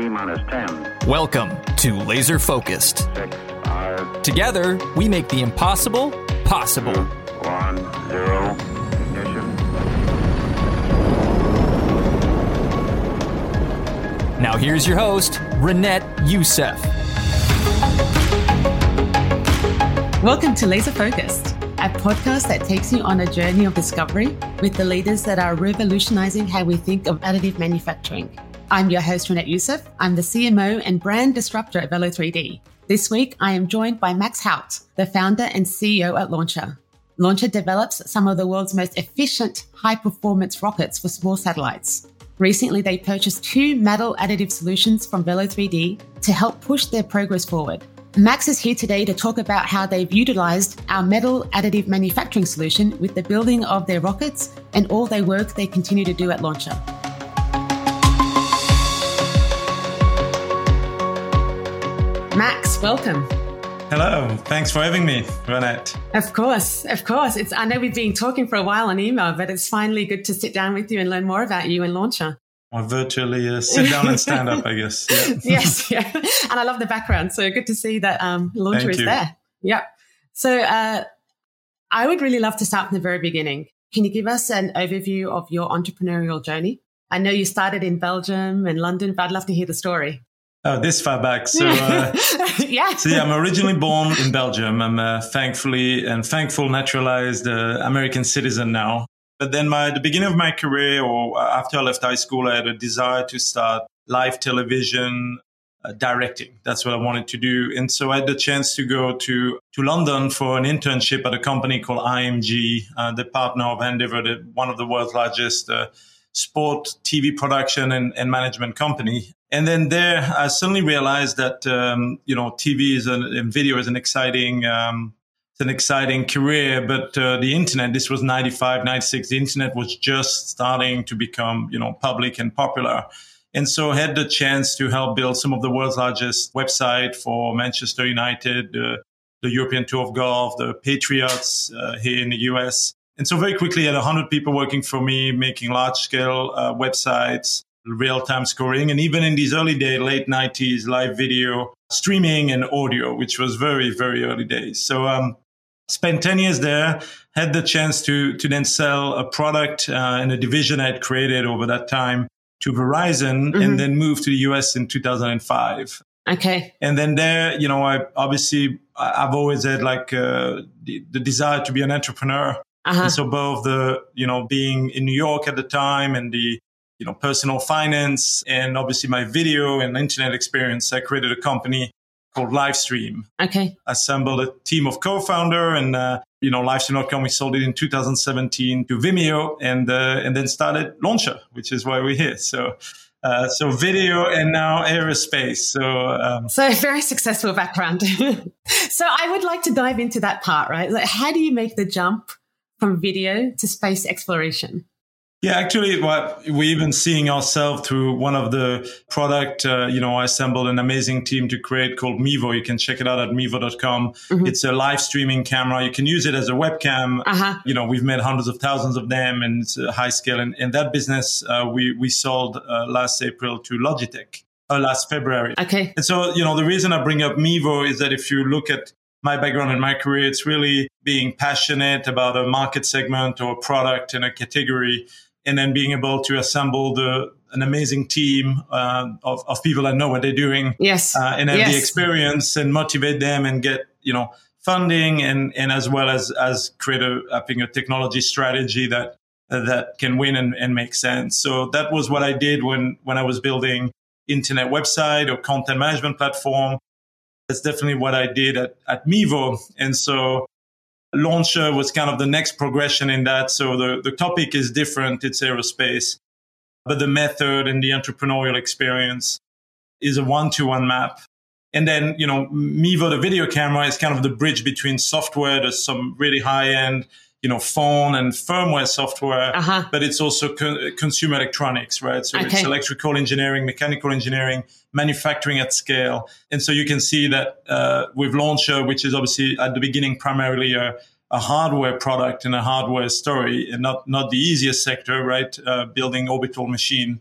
T minus 10. Welcome to Laser Focused. Six, five, Together, we make the impossible possible. one, zero. Ignition. Now, here's your host, Renette Youssef. Welcome to Laser Focused, a podcast that takes you on a journey of discovery with the leaders that are revolutionizing how we think of additive manufacturing. I'm your host, Renette Youssef. I'm the CMO and brand disruptor at Velo3D. This week, I am joined by Max Haot, the founder and CEO at Launcher. Launcher develops some of the world's most efficient, high performance rockets for small satellites. Recently, they purchased two metal additive solutions from Velo3D to help push their progress forward. Max is here today to talk about how they've utilized our metal additive manufacturing solution with the building of their rockets and all their work they continue to do at Launcher. Welcome. Hello, thanks for having me, Renette. Of course, of course. It's I know we've been talking for a while on email, but it's finally good to sit down with you and learn more about you and Launcher. Or virtually uh, sit down and stand up, I guess. Yeah. yes, yeah. And I love the background. So good to see that um, Launcher Thank is you. there. Yep. So uh, I would really love to start from the very beginning. Can you give us an overview of your entrepreneurial journey? I know you started in Belgium and London, but I'd love to hear the story. Oh, this far back. So, uh, yeah. so yeah, I'm originally born in Belgium. I'm uh, thankfully and thankful naturalized uh, American citizen now. But then my, the beginning of my career or after I left high school, I had a desire to start live television uh, directing. That's what I wanted to do. And so I had the chance to go to, to London for an internship at a company called IMG, uh, the partner of Endeavor, the, one of the world's largest uh, sport TV production and, and management company. And then there, I suddenly realized that, um, you know, TV is an, and video is an exciting, um, it's an exciting career, but uh, the internet, this was 95, 96, the internet was just starting to become, you know, public and popular. And so I had the chance to help build some of the world's largest website for Manchester United, uh, the European Tour of Golf, the Patriots uh, here in the US. And so very quickly, I had 100 people working for me, making large scale uh, websites, real time scoring. And even in these early days, late 90s, live video, streaming and audio, which was very, very early days. So, um, spent 10 years there, had the chance to, to then sell a product uh, in a division I had created over that time to Verizon Mhm. and then moved to the US in 2005. Okay. And then there, you know, I obviously, I've always had like uh, the, the desire to be an entrepreneur. Uh-huh. And so both the, you know, being in New York at the time and the, you know, personal finance and obviously my video and internet experience, I created a company called Livestream. Okay. Assembled a team of co-founder and, uh, you know, Livestream.com, we sold it in 2017 to Vimeo and, uh, and then started Launcher, which is why we're here. So, uh, so video and now aerospace. So, um, So very successful background. so I would like to dive into that part, right? Like how do you make the jump from video to space exploration? Yeah, actually, what we're even seeing ourselves through one of the product, uh, you know, I assembled an amazing team to create called Mevo. You can check it out at mevo.com. Mhm. It's a live streaming camera. You can use it as a webcam. Uh-huh. You know, we've made hundreds of thousands of them and it's a high scale. And, and that business, uh, we, we sold uh, last April to Logitech, uh, last February. Okay. And so, you know, the reason I bring up Mevo is that if you look at my background and my career, it's really being passionate about a market segment or a product in a category, and then being able to assemble the an amazing team uh, of, of people that know what they're doing Yes. uh, and have Yes. the experience and motivate them and get you know funding and and as well as as create a I think a technology strategy that that can win and, and make sense. So that was what I did when when I was building internet website or content management platform. That's definitely what I did at, at Mevo. And so Launcher was kind of the next progression in that. So the, the topic is different. It's aerospace, but the method and the entrepreneurial experience is a one-to-one map. And then, you know, Mevo, the video camera is kind of the bridge between software. There's some really high-end, you know, phone and firmware software, Uh-huh. but it's also co- consumer electronics, right? So it's electrical engineering, mechanical engineering, manufacturing at scale. And so you can see that uh, with Launcher, which is obviously at the beginning primarily a, a hardware product and a hardware story, and not not the easiest sector, right? Uh, building orbital machine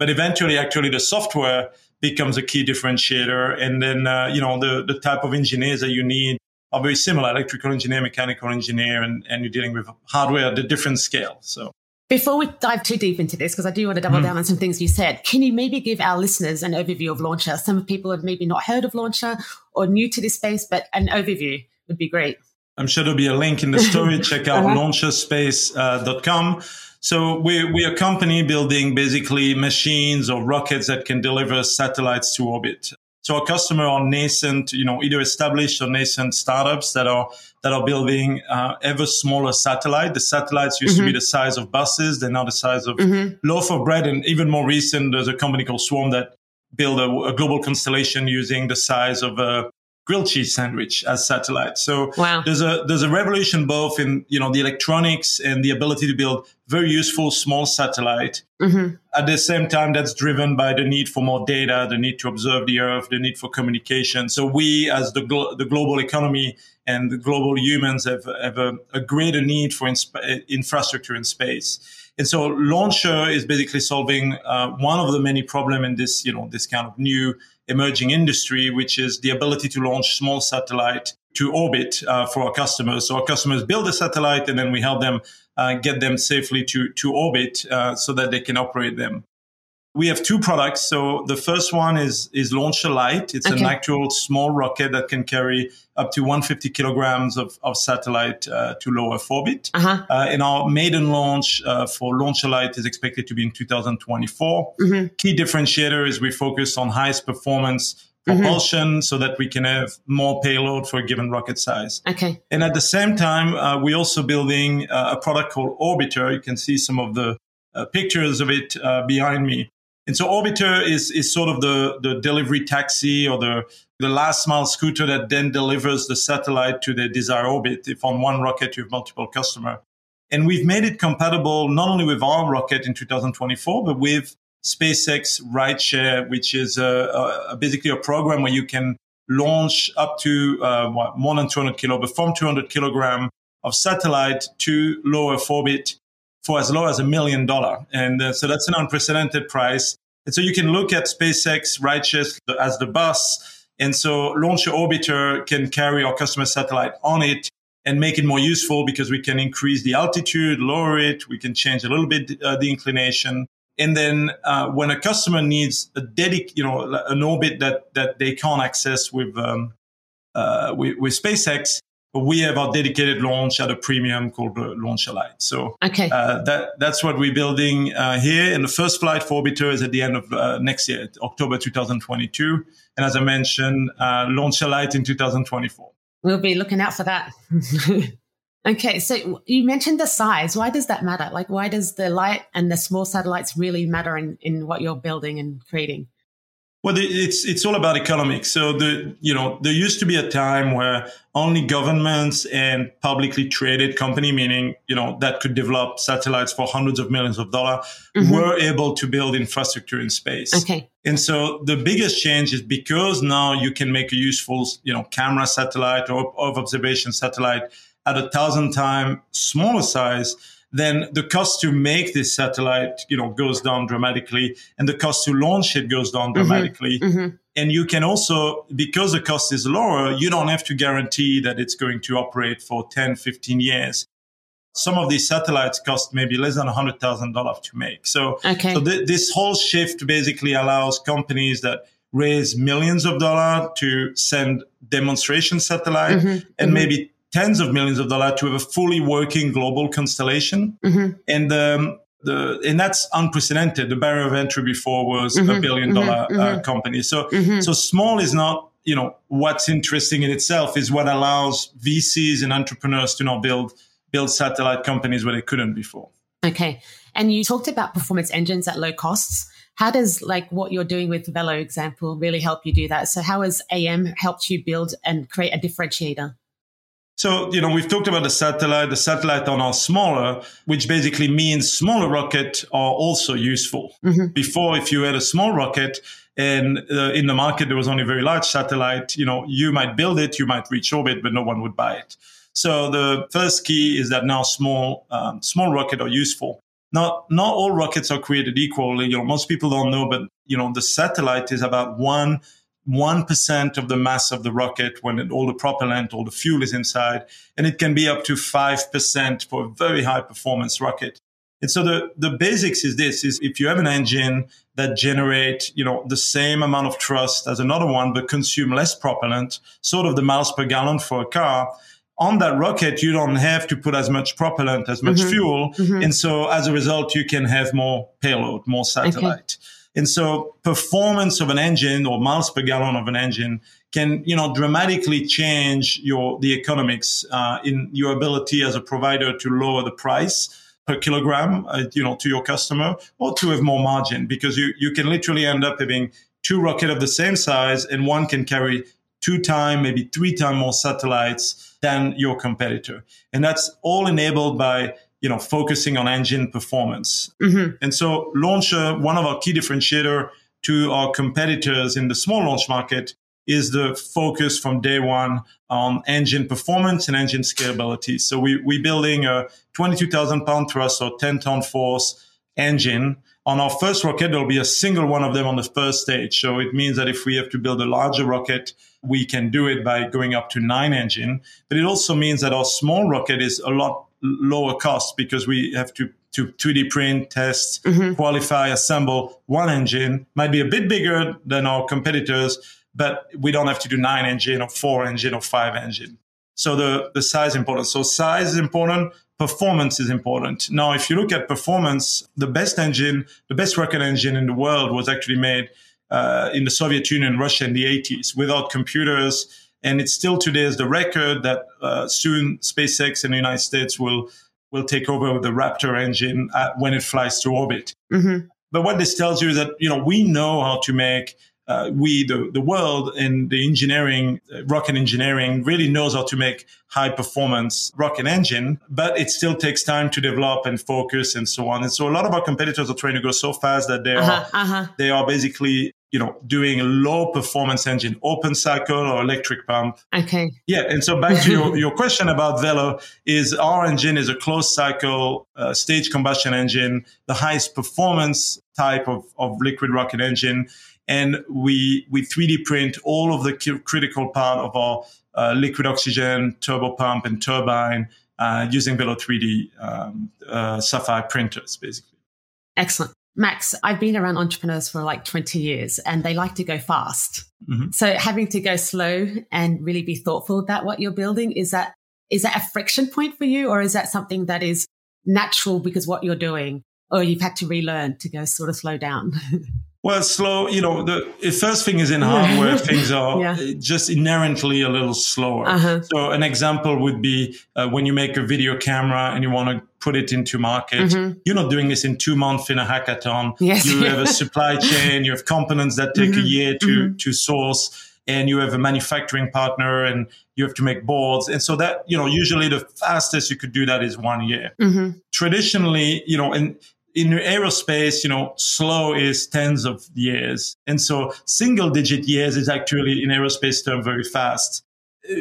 but eventually, actually, the software becomes a key differentiator. And then, uh, you know, the, the type of engineers that you need are very similar, electrical engineer, mechanical engineer, and, and you're dealing with hardware at a different scale. So before we dive too deep into this, because I do want to double mm. down on some things you said, can you maybe give our listeners an overview of Launcher? Some people have maybe not heard of Launcher or new to this space, but an overview would be great. I'm sure there'll be a link in the story. Check out uh-huh. launcherspace.com. Uh, so we're, we're a company building basically machines or rockets that can deliver satellites to orbit. So our customer are nascent, you know, either established or nascent startups that are that are building uh, ever smaller satellite. The satellites used mm-hmm. to be mm-hmm. the size of buses; they're now the size of mm-hmm. loaf of bread. And even more recent, there's a company called Swarm that build a, a global constellation using the size of a grilled cheese sandwich as satellite. So wow. there's a there's a revolution both in you know the electronics and the ability to build very useful small satellite. Mm-hmm. At the same time, that's driven by the need for more data, the need to observe the Earth, the need for communication. So we, as the glo- the global economy and the global humans, have have a, a greater need for insp- infrastructure in space. And so Launcher is basically solving uh, one of the many problems in this, you know, this kind of new emerging industry, which is the ability to launch small satellite to orbit uh, for our customers. So our customers build a satellite and then we help them uh, get them safely to, to orbit uh, so that they can operate them. We have two products. So the first one is is Launcher Light. It's okay. an actual small rocket that can carry up to 150 kilograms of, of satellite uh, to low Earth orbit. Uh-huh. Uh, and our maiden launch uh, for Launcher Light is expected to be in 2024. Mm-hmm. Key differentiator is we focus on highest performance propulsion mm-hmm. so that we can have more payload for a given rocket size. Okay. And at the same time, uh, we're also building uh, a product called Orbiter. You can see some of the uh, pictures of it uh, behind me. And so Orbiter is, is sort of the, the delivery taxi or the, the last mile scooter that then delivers the satellite to the desired orbit if on one rocket you have multiple customer. And we've made it compatible not only with our rocket in 2024, but with SpaceX Rideshare, which is a, a, basically a program where you can launch up to uh, what, more than 200 kilo, but from 200 kilogram of satellite to low Earth orbit for as low as a million dollar. And uh, so that's an unprecedented price. And so you can look at SpaceX Rideshare as the bus. And so Launcher Orbiter can carry our customer satellite on it and make it more useful because we can increase the altitude, lower it. We can change a little bit uh, the inclination. And then uh, when a customer needs a dedic, you know, an orbit that that they can't access with um, uh, with, with SpaceX, we have our dedicated launch at a premium called Launcher Light. So okay. Uh, that that's what we're building uh, here. And the first flight for Orbiter is at the end of uh, next year, October 2022. And as I mentioned, uh, Launcher Light in 2024. We'll be looking out for that. okay, so you mentioned the size. Why does that matter? Like, why does the light and the small satellites really matter in, in what you're building and creating? Well, it's it's all about economics. So the you know there used to be a time where only governments and publicly traded company, meaning you know that could develop satellites for hundreds of millions of dollars, mm-hmm. were able to build infrastructure in space. Okay. And so the biggest change is because now you can make a useful you know camera satellite or of observation satellite at a thousand times smaller size then the cost to make this satellite, you know, goes down dramatically and the cost to launch it goes down mm-hmm. dramatically. Mm-hmm. Mm-hmm. And you can also, because the cost is lower, you don't have to guarantee that it's going to operate for 10, 15 years. Some of these satellites cost maybe less than $100,000 to make. So, okay. so th- this whole shift basically allows companies that raise millions of dollars to send demonstration satellite mm-hmm. and mm-hmm. maybe tens of millions of dollars to have a fully working global constellation. Mm-hmm. And um, the and that's unprecedented. The barrier of entry before was mm-hmm. a billion dollar uh, mm-hmm. uh, company. So mm-hmm. so small is not you know what's interesting in itself is what allows VCs and entrepreneurs to now build build satellite companies where they couldn't before. Okay, and you talked about performance engines at low costs. How does like what you're doing with Velo example really help you do that? So how has AM helped you build and create a differentiator? So, you know, we've talked about the satellite. The satellite on our smaller, which basically means smaller rocket are also useful. Mm-hmm. Before, if you had a small rocket and uh, in the market there was only a very large satellite, you know, you might build it, you might reach orbit, but no one would buy it. So the first key is that now small, um, small rocket are useful. not not all rockets are created equally. You know, most people don't know, but you know, the satellite is about one one percent of the mass of the rocket when it, all the propellant, all the fuel is inside, and it can be up to five percent for a very high performance rocket. And so the, the basics is this, is if you have an engine that generate, you know, the same amount of thrust as another one, but consume less propellant, sort of the miles per gallon for a car, on that rocket, you don't have to put as much propellant, as much mm-hmm. fuel. Mm-hmm. And so as a result, you can have more payload, more satellite. Okay. And so performance of an engine or miles per gallon of an engine can, you know, dramatically change your, the economics, uh, in your ability as a provider to lower the price per kilogram, uh, you know, to your customer or to have more margin because you, you can literally end up having two rocket of the same size and one can carry two time, maybe three time more satellites than your competitor. And that's all enabled by, you know, focusing on engine performance. Mm-hmm. And so launcher, one of our key differentiator to our competitors in the small launch market is the focus from day one on engine performance and engine scalability. So we, we're building a 22,000 pound thrust or 10 ton force engine. On our first rocket, there'll be a single one of them on the first stage. So it means that if we have to build a larger rocket, we can do it by going up to nine engine. But it also means that our small rocket is a lot lower cost because we have to to 3D print, test, mm-hmm. qualify, assemble one engine. Might be a bit bigger than our competitors, but we don't have to do nine engine or four engine or five engine. So the, the size is important. So size is important. Performance is important. Now, if you look at performance, the best engine, the best rocket engine in the world was actually made uh, in the Soviet Union, Russia in the 80s without computers. And it still today is the record that uh, soon SpaceX in the United States will will take over with the Raptor engine uh, when it flies to orbit. Mm-hmm. But what this tells you is that you know we know how to make uh, we, the, the world and the engineering, uh, rocket engineering really knows how to make high performance rocket engine, but it still takes time to develop and focus and so on. And so a lot of our competitors are trying to go so fast that they uh-huh, are, uh-huh. they are basically you know, doing a low performance engine, open cycle or electric pump. Okay. Yeah. And so back to your, your question about Velo is our engine is a closed cycle uh, stage combustion engine, the highest performance type of, of liquid rocket engine and we we 3D print all of the critical part of our uh, liquid oxygen, turbo pump, and turbine uh, using Velo 3D um, uh, Sapphire printers, basically. Excellent. Max, I've been around entrepreneurs for like 20 years and they like to go fast. Mm-hmm. So having to go slow and really be thoughtful about what you're building, is that is that a friction point for you or is that something that is natural because what you're doing or you've had to relearn to go sort of slow down? Well, slow, you know, the first thing is in hardware, things are yeah. just inherently a little slower. Uh-huh. So an example would be uh, when you make a video camera and you want to put it into market, mm-hmm. you're not doing this in two months in a hackathon. Yes. You have a supply chain, you have components that take mm-hmm. a year to, mm-hmm. to source and you have a manufacturing partner and you have to make boards. And so that, you know, usually the fastest you could do that is one year. Mm-hmm. Traditionally, you know, and in aerospace, you know, slow is tens of years. And so single digit years is actually in aerospace term very fast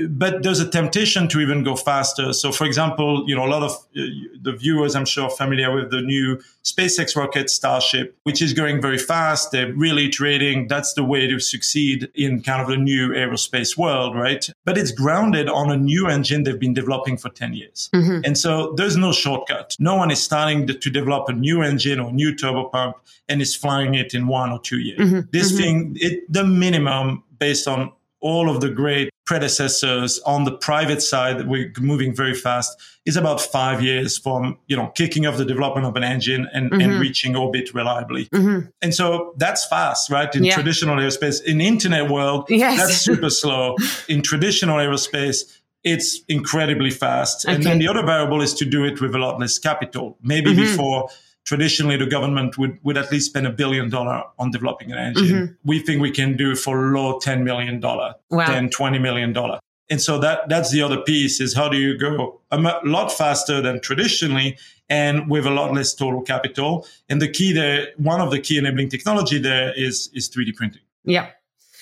but there's a temptation to even go faster. So, for example, you know, a lot of uh, the viewers, I'm sure, are familiar with the new SpaceX rocket Starship, which is going very fast. They're really iterating. That's the way to succeed in kind of the new aerospace world, right? But it's grounded on a new engine they've been developing for 10 years. Mm-hmm. And so there's no shortcut. No one is starting to develop a new engine or new turbo pump and is flying it in one or two years. Mm-hmm. This mm-hmm. thing, it, the minimum based on all of the great predecessors on the private side, we're moving very fast, is about five years from, you know, kicking off the development of an engine and, mm-hmm. and reaching orbit reliably. Mm-hmm. And so that's fast, right? In yeah. traditional aerospace, in internet world, yes. that's super slow. In traditional aerospace, it's incredibly fast. Okay. And then the other variable is to do it with a lot less capital. Maybe mm-hmm. before traditionally the government would, would at least spend a billion dollar on developing an engine. Mm-hmm. We think we can do for low $10 million, wow. 10, 20 million dollar. And so that, that's the other piece is how do you go a lot faster than traditionally and with a lot less total capital. And the key there, one of the key enabling technology there is, is 3D printing. Yeah.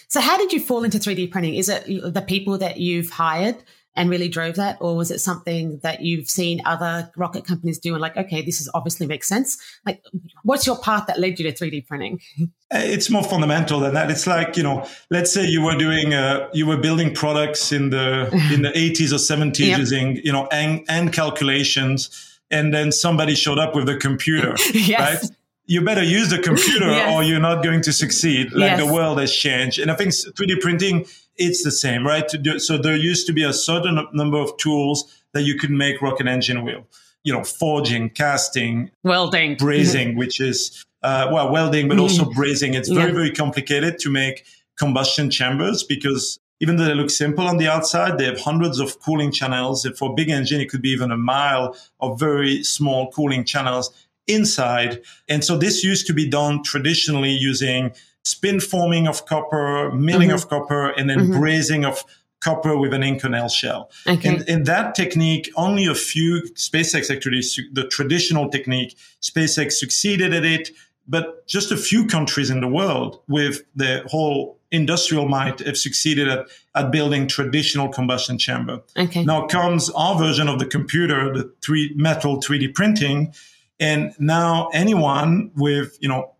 So how did you fall into 3D printing? Is it the people that you've hired and really drove that? Or was it something that you've seen other rocket companies do and like, okay, this is obviously makes sense? Like, what's your path that led you to 3D printing? It's more fundamental than that. It's like, you know, let's say you were doing, uh, you were building products in the, in the 80s or 70s yep. using, you know, and, and calculations. And then somebody showed up with a computer, yes. right? you better use the computer yes. or you're not going to succeed. Like yes. the world has changed. And I think 3D printing, it's the same, right? So there used to be a certain number of tools that you could make rocket engine with. You know, forging, casting, welding, brazing, which is, uh, well, welding, but also brazing. It's very, yeah. very complicated to make combustion chambers because even though they look simple on the outside, they have hundreds of cooling channels. And for a big engine, it could be even a mile of very small cooling channels inside. And so this used to be done traditionally using spin forming of copper, milling mm-hmm. of copper, and then mm-hmm. brazing of copper with an Inconel shell. Okay. And, and that technique, only a few SpaceX actually, the traditional technique, SpaceX succeeded at it, but just a few countries in the world with the whole industrial might have succeeded at, at building traditional combustion chamber. Okay. Now comes our version of the computer, the three metal 3D printing, and now anyone with, you know,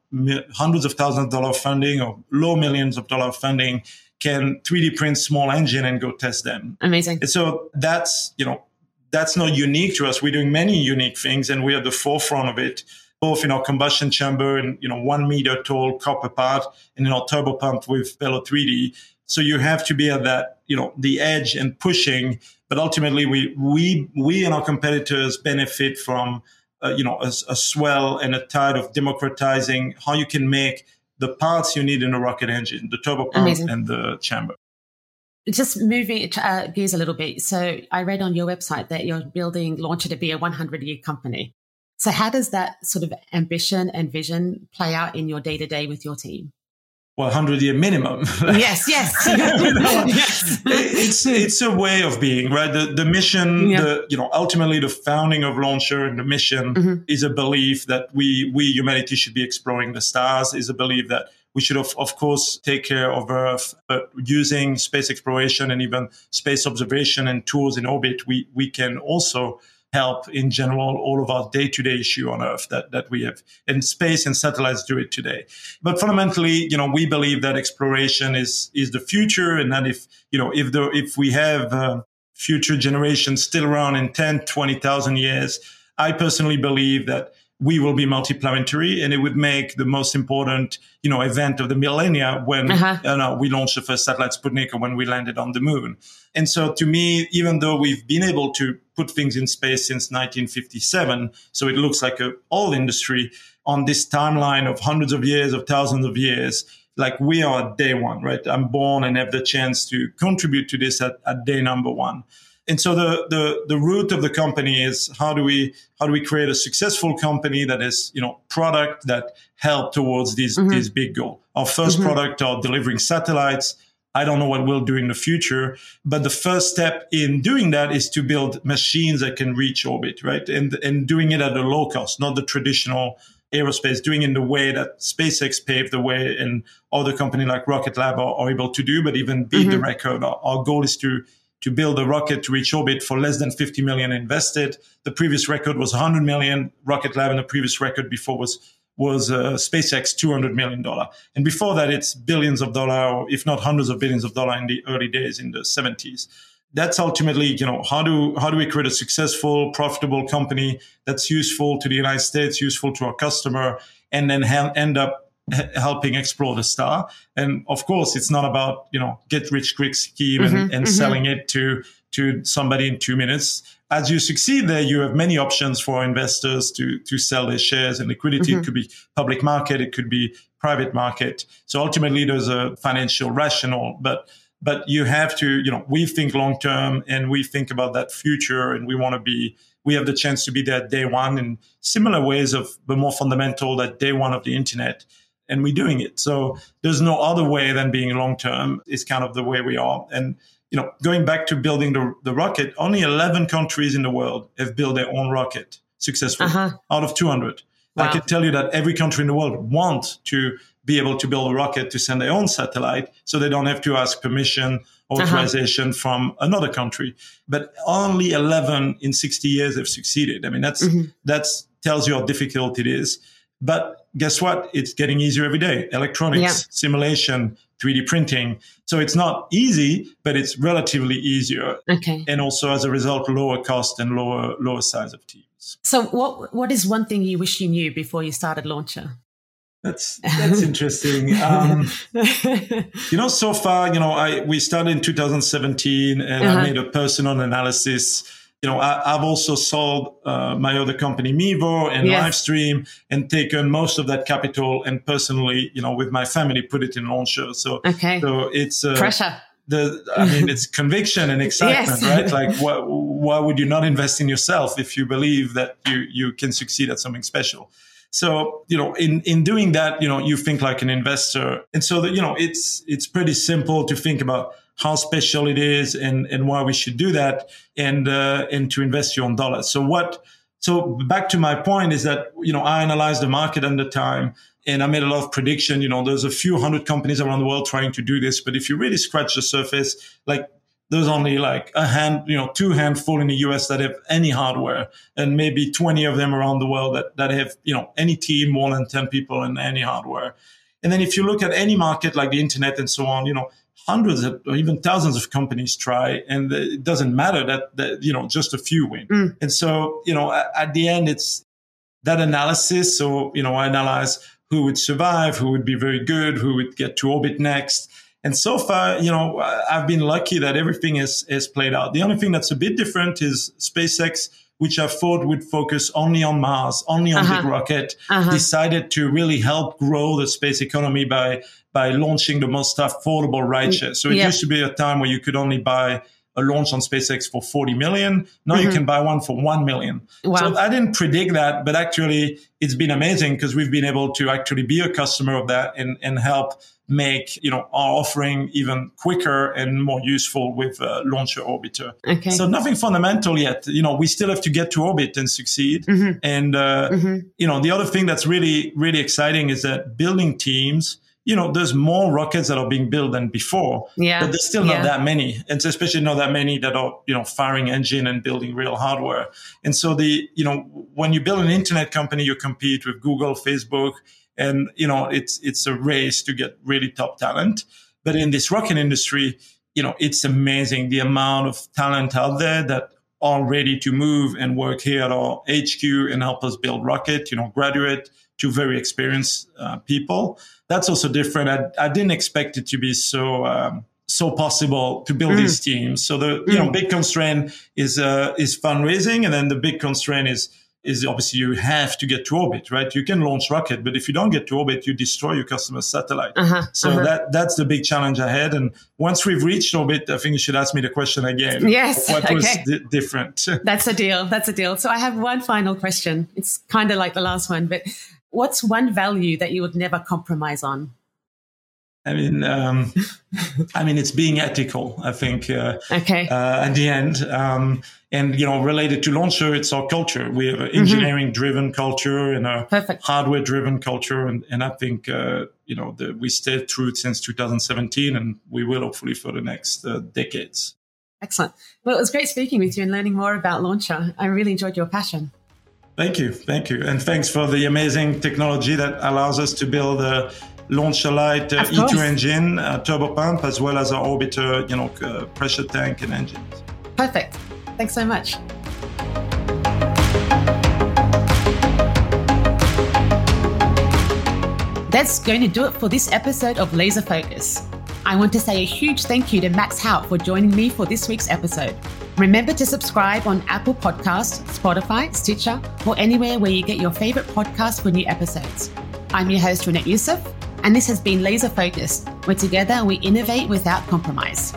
hundreds of thousands of dollar funding or low millions of dollar funding can 3D print small engine and go test them. Amazing. And so that's, you know, that's not unique to us. We're doing many unique things and we're at the forefront of it, both in our combustion chamber and, you know, one meter tall copper part and in our turbo pump with Velo 3D. So you have to be at that, you know, the edge and pushing. But ultimately we, we, we and our competitors benefit from uh, you know, a, a, swell and a tide of democratizing how you can make the parts you need in a rocket engine, the turbo pump Amazing. and the chamber. Just moving uh, gears a little bit. So I read on your website that you're building Launcher to be a 100 year company. So how does that sort of ambition and vision play out in your day to day with your team? Well, 100 year minimum. yes, yes. yes. It's, it's a way of being, right? The, the mission, yeah. the, you know, ultimately the founding of Launcher and the mission mm-hmm. is a belief that we, we humanity should be exploring the stars, is a belief that we should, of, of course, take care of Earth, but using space exploration and even space observation and tools in orbit, we, we can also help in general all of our day-to-day issue on earth that, that we have in space and satellites do it today. But fundamentally you know we believe that exploration is is the future and that if you know if the if we have uh, future generations still around in 10 20000 years i personally believe that we will be multiplanetary and it would make the most important you know event of the millennia when uh-huh. you know, we launched the first satellite sputnik or when we landed on the moon. And so to me even though we've been able to put things in space since 1957 so it looks like a old industry on this timeline of hundreds of years of thousands of years like we are at day one right? I'm born and have the chance to contribute to this at, at day number one and so the, the the root of the company is how do we how do we create a successful company that is you know product that help towards these mm-hmm. these big goal our 1st mm-hmm. product are delivering satellites i don't know what we'll do in the future but the first step in doing that is to build machines that can reach orbit right and and doing it at a low cost not the traditional aerospace doing in the way that SpaceX paved the way and other company like Rocket Lab are, are able to do, but even beat mm-hmm. the record. Our, our, goal is to to build a rocket to reach orbit for less than 50 million invested. The previous record was 100 million. Rocket Lab and the previous record before was was uh, SpaceX 200 million dollar. And before that, it's billions of dollar, or if not hundreds of billions of dollar in the early days in the 70s. That's ultimately, you know, how do how do we create a successful, profitable company that's useful to the United States, useful to our customer, and then ha- end up helping explore the star. And of course, it's not about you know get rich quick scheme and, mm-hmm, and mm-hmm. selling it to to somebody in two minutes. As you succeed there, you have many options for investors to to sell their shares and liquidity. Mm-hmm. It could be public market, it could be private market. So ultimately, there's a financial rationale, but but you have to you know we think long term and we think about that future and we want to be we have the chance to be there day one in similar ways of the more fundamental that day one of the internet and we're doing it. So there's no other way than being long term is kind of the way we are. And, you know, going back to building the, the rocket, only 11 countries in the world have built their own rocket successfully uh-huh. out of 200. I can tell you that every country in the world wants to be able to build a rocket to send their own satellite so they don't have to ask permission authorization uh-huh. from another country but only 11 in 60 years have succeeded i mean that's mm-hmm. that's tells you how difficult it is but guess what it's getting easier every day electronics yeah. simulation 3d printing so it's not easy but it's relatively easier okay and also as a result lower cost and lower lower size of teams so what what is one thing you wish you knew before you started launcher that's that's interesting. Um, you know, so far, you know, I we started in 2017, and uh-huh. I made a personal analysis. You know, I, have also sold uh, my other company, Mevo, and yes. Livestream, and taken most of that capital and personally, you know, with my family, put it in launcher. So, okay. so it's uh, pressure. The, I mean, it's conviction and excitement, yes. right? Like, why, why would you not invest in yourself if you believe that you you can succeed at something special? So, you know, in, in doing that, you know, you think like an investor. And so that, you know, it's, it's pretty simple to think about how special it is and, and why we should do that and, uh, and to invest your own dollars. So what, so back to my point is that, you know, I analyzed the market at the time and I made a lot of prediction. You know, there's a few hundred companies around the world trying to do this, but if you really scratch the surface, like there's only like a hand, you know, two handful in the US that have any hardware and maybe 20 of them around the world that, that have, you know, any team more than 10 people and any hardware. And then if you look at any market like the internet and so on, you know, hundreds of, or even thousands of companies try and it doesn't matter that, that you know, just a few win. Mm. And so, you know, at, at the end, it's that analysis. So, you know, I analyze who would survive, who would be very good, who would get to orbit next and so far, you know, I've been lucky that everything is, is played out. The only thing that's a bit different is SpaceX, which I thought would focus only on Mars, only on uh-huh. big rocket, uh-huh. decided to really help grow the space economy by by launching the most affordable rideshare. So it used to be a time where you could only buy a launch on SpaceX for 40 million. Now mm-hmm. you can buy one for 1 million. Wow. So I didn't predict that, but actually it's been amazing because we've been able to actually be a customer of that and, and help make you know our offering even quicker and more useful with uh, launcher orbiter. Okay. So nothing fundamental yet. You know, we still have to get to orbit and succeed. Mm-hmm. And uh, mm-hmm. you know, the other thing that's really really exciting is that building teams. You know, there's more rockets that are being built than before, yeah. but there's still not yeah. that many, and especially not that many that are you know firing engine and building real hardware. And so the you know when you build an internet company, you compete with Google, Facebook, and you know it's it's a race to get really top talent but in this rocket industry you know it's amazing the amount of talent out there that are ready to move and work here at our HQ and help us build rocket you know graduate to very experienced uh, people that's also different I, I, didn't expect it to be so um, so possible to build mm. these teams so the you mm. know big constraint is uh, is fundraising and then the big constraint is is obviously you have to get to orbit, right? You can launch rocket, but if you don't get to orbit, you destroy your customer's satellite. Uh-huh, so uh-huh. that that's the big challenge ahead. And once we've reached orbit, I think you should ask me the question again. Yes. What okay. was di- different? That's a deal. That's a deal. So I have one final question. It's kind of like the last one, but what's one value that you would never compromise on? I mean, um, I mean, it's being ethical. I think. Uh, okay. Uh, at the end, um, and you know, related to launcher, it's our culture. We have an mm-hmm. engineering-driven culture and a Perfect. hardware-driven culture, and, and I think uh, you know the, we stayed true since 2017, and we will hopefully for the next uh, decades. Excellent. Well, it was great speaking with you and learning more about Launcher. I really enjoyed your passion. Thank you, thank you, and thanks for the amazing technology that allows us to build a launcher light uh, E2 engine, uh, turbopump, as well as our orbiter, you know, uh, pressure tank and engines. Perfect. Thanks so much. That's going to do it for this episode of Laser Focus. I want to say a huge thank you to Max Haot for joining me for this week's episode. Remember to subscribe on Apple Podcasts, Spotify, Stitcher, or anywhere where you get your favorite podcast for new episodes. I'm your host, Renette Youssef, and this has been Laser Focused, where together we innovate without compromise.